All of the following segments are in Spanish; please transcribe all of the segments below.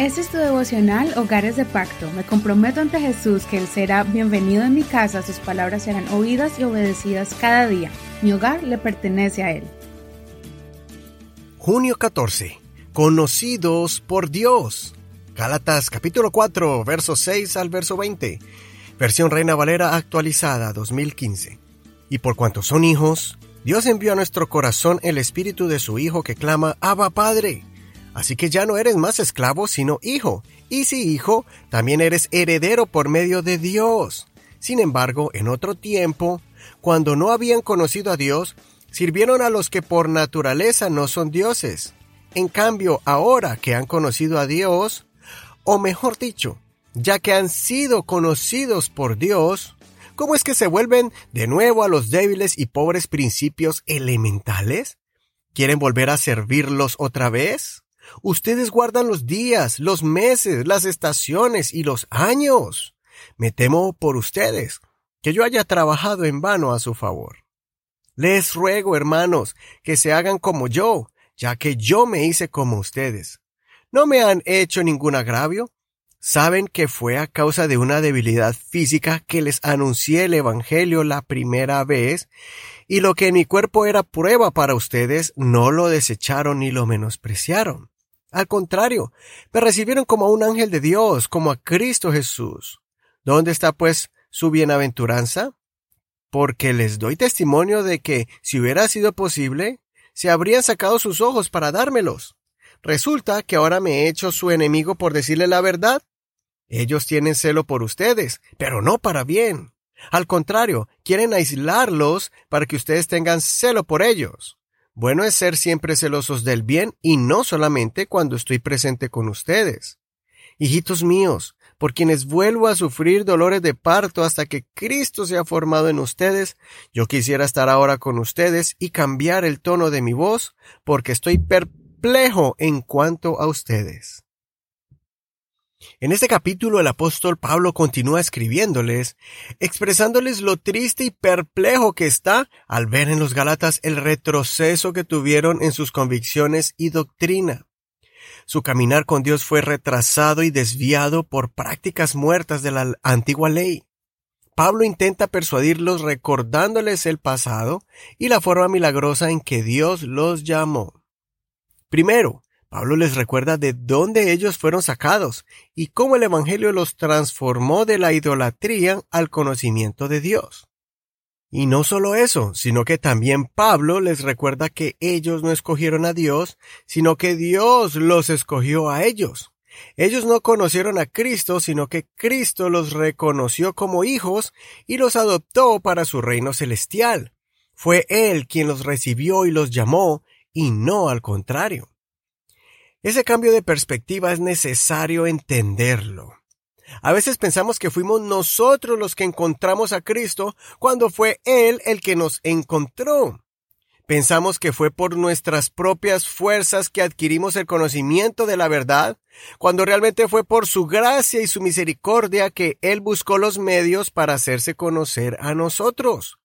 Este es tu devocional Hogares de Pacto. Me comprometo ante Jesús que Él será bienvenido en mi casa, sus palabras serán oídas y obedecidas cada día. Mi hogar le pertenece a Él. Junio 14. Conocidos por Dios. Gálatas capítulo 4, verso 6 al verso 20. Versión Reina Valera actualizada 2015. Y por cuanto son hijos, Dios envió a nuestro corazón el espíritu de su Hijo que clama, Abba Padre. Así que ya no eres más esclavo, sino hijo. Y si hijo, también eres heredero por medio de Dios. Sin embargo, en otro tiempo, cuando no habían conocido a Dios, sirvieron a los que por naturaleza no son dioses. En cambio, ahora que han conocido a Dios, o mejor dicho, ya que han sido conocidos por Dios, ¿cómo es que se vuelven de nuevo a los débiles y pobres principios elementales? ¿Quieren volver a servirlos otra vez? Ustedes guardan los días, los meses, las estaciones y los años. Me temo por ustedes que yo haya trabajado en vano a su favor. Les ruego, hermanos, que se hagan como yo, ya que yo me hice como ustedes. ¿No me han hecho ningún agravio? Saben que fue a causa de una debilidad física que les anuncié el Evangelio la primera vez, y lo que en mi cuerpo era prueba para ustedes, no lo desecharon ni lo menospreciaron. Al contrario, me recibieron como a un ángel de Dios, como a Cristo Jesús. ¿Dónde está, pues, su bienaventuranza? Porque les doy testimonio de que, si hubiera sido posible, se habrían sacado sus ojos para dármelos. Resulta que ahora me he hecho su enemigo por decirle la verdad. Ellos tienen celo por ustedes, pero no para bien. Al contrario, quieren aislarlos para que ustedes tengan celo por ellos. Bueno es ser siempre celosos del bien y no solamente cuando estoy presente con ustedes. Hijitos míos, por quienes vuelvo a sufrir dolores de parto hasta que Cristo se ha formado en ustedes, yo quisiera estar ahora con ustedes y cambiar el tono de mi voz, porque estoy perplejo en cuanto a ustedes. En este capítulo el apóstol Pablo continúa escribiéndoles, expresándoles lo triste y perplejo que está al ver en los Galatas el retroceso que tuvieron en sus convicciones y doctrina. Su caminar con Dios fue retrasado y desviado por prácticas muertas de la antigua ley. Pablo intenta persuadirlos recordándoles el pasado y la forma milagrosa en que Dios los llamó. Primero, Pablo les recuerda de dónde ellos fueron sacados y cómo el Evangelio los transformó de la idolatría al conocimiento de Dios. Y no solo eso, sino que también Pablo les recuerda que ellos no escogieron a Dios, sino que Dios los escogió a ellos. Ellos no conocieron a Cristo, sino que Cristo los reconoció como hijos y los adoptó para su reino celestial. Fue Él quien los recibió y los llamó, y no al contrario. Ese cambio de perspectiva es necesario entenderlo. A veces pensamos que fuimos nosotros los que encontramos a Cristo cuando fue Él el que nos encontró. Pensamos que fue por nuestras propias fuerzas que adquirimos el conocimiento de la verdad, cuando realmente fue por su gracia y su misericordia que Él buscó los medios para hacerse conocer a nosotros.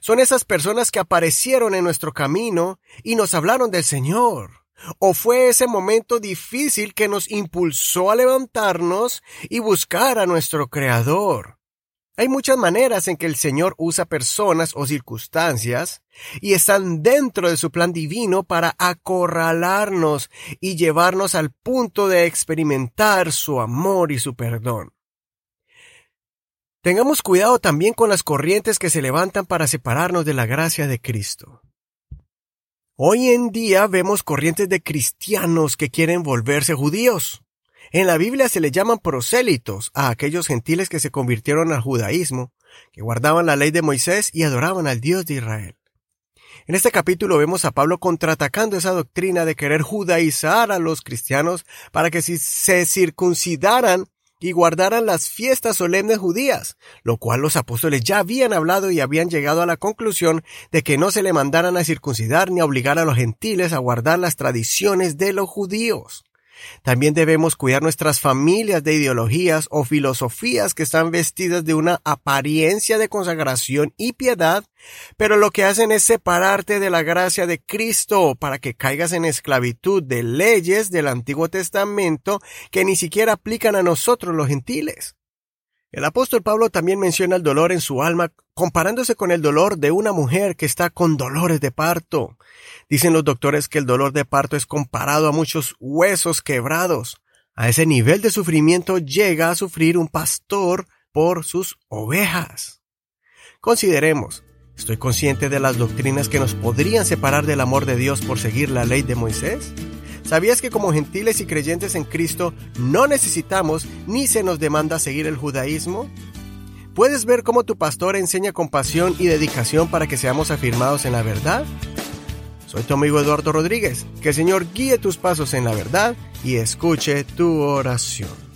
Son esas personas que aparecieron en nuestro camino y nos hablaron del Señor. ¿O fue ese momento difícil que nos impulsó a levantarnos y buscar a nuestro Creador? Hay muchas maneras en que el Señor usa personas o circunstancias y están dentro de su plan divino para acorralarnos y llevarnos al punto de experimentar su amor y su perdón. Tengamos cuidado también con las corrientes que se levantan para separarnos de la gracia de Cristo. Hoy en día vemos corrientes de cristianos que quieren volverse judíos. En la Biblia se le llaman prosélitos a aquellos gentiles que se convirtieron al judaísmo, que guardaban la ley de Moisés y adoraban al Dios de Israel. En este capítulo vemos a Pablo contraatacando esa doctrina de querer judaizar a los cristianos para que si se circuncidaran y guardaran las fiestas solemnes judías, lo cual los apóstoles ya habían hablado y habían llegado a la conclusión de que no se le mandaran a circuncidar ni a obligar a los gentiles a guardar las tradiciones de los judíos. También debemos cuidar nuestras familias de ideologías o filosofías que están vestidas de una apariencia de consagración y piedad, pero lo que hacen es separarte de la gracia de Cristo para que caigas en esclavitud de leyes del Antiguo Testamento que ni siquiera aplican a nosotros los gentiles. El apóstol Pablo también menciona el dolor en su alma comparándose con el dolor de una mujer que está con dolores de parto. Dicen los doctores que el dolor de parto es comparado a muchos huesos quebrados. A ese nivel de sufrimiento llega a sufrir un pastor por sus ovejas. Consideremos, ¿estoy consciente de las doctrinas que nos podrían separar del amor de Dios por seguir la ley de Moisés? ¿Sabías que como gentiles y creyentes en Cristo no necesitamos ni se nos demanda seguir el judaísmo? ¿Puedes ver cómo tu pastor enseña compasión y dedicación para que seamos afirmados en la verdad? Soy tu amigo Eduardo Rodríguez. Que el Señor guíe tus pasos en la verdad y escuche tu oración.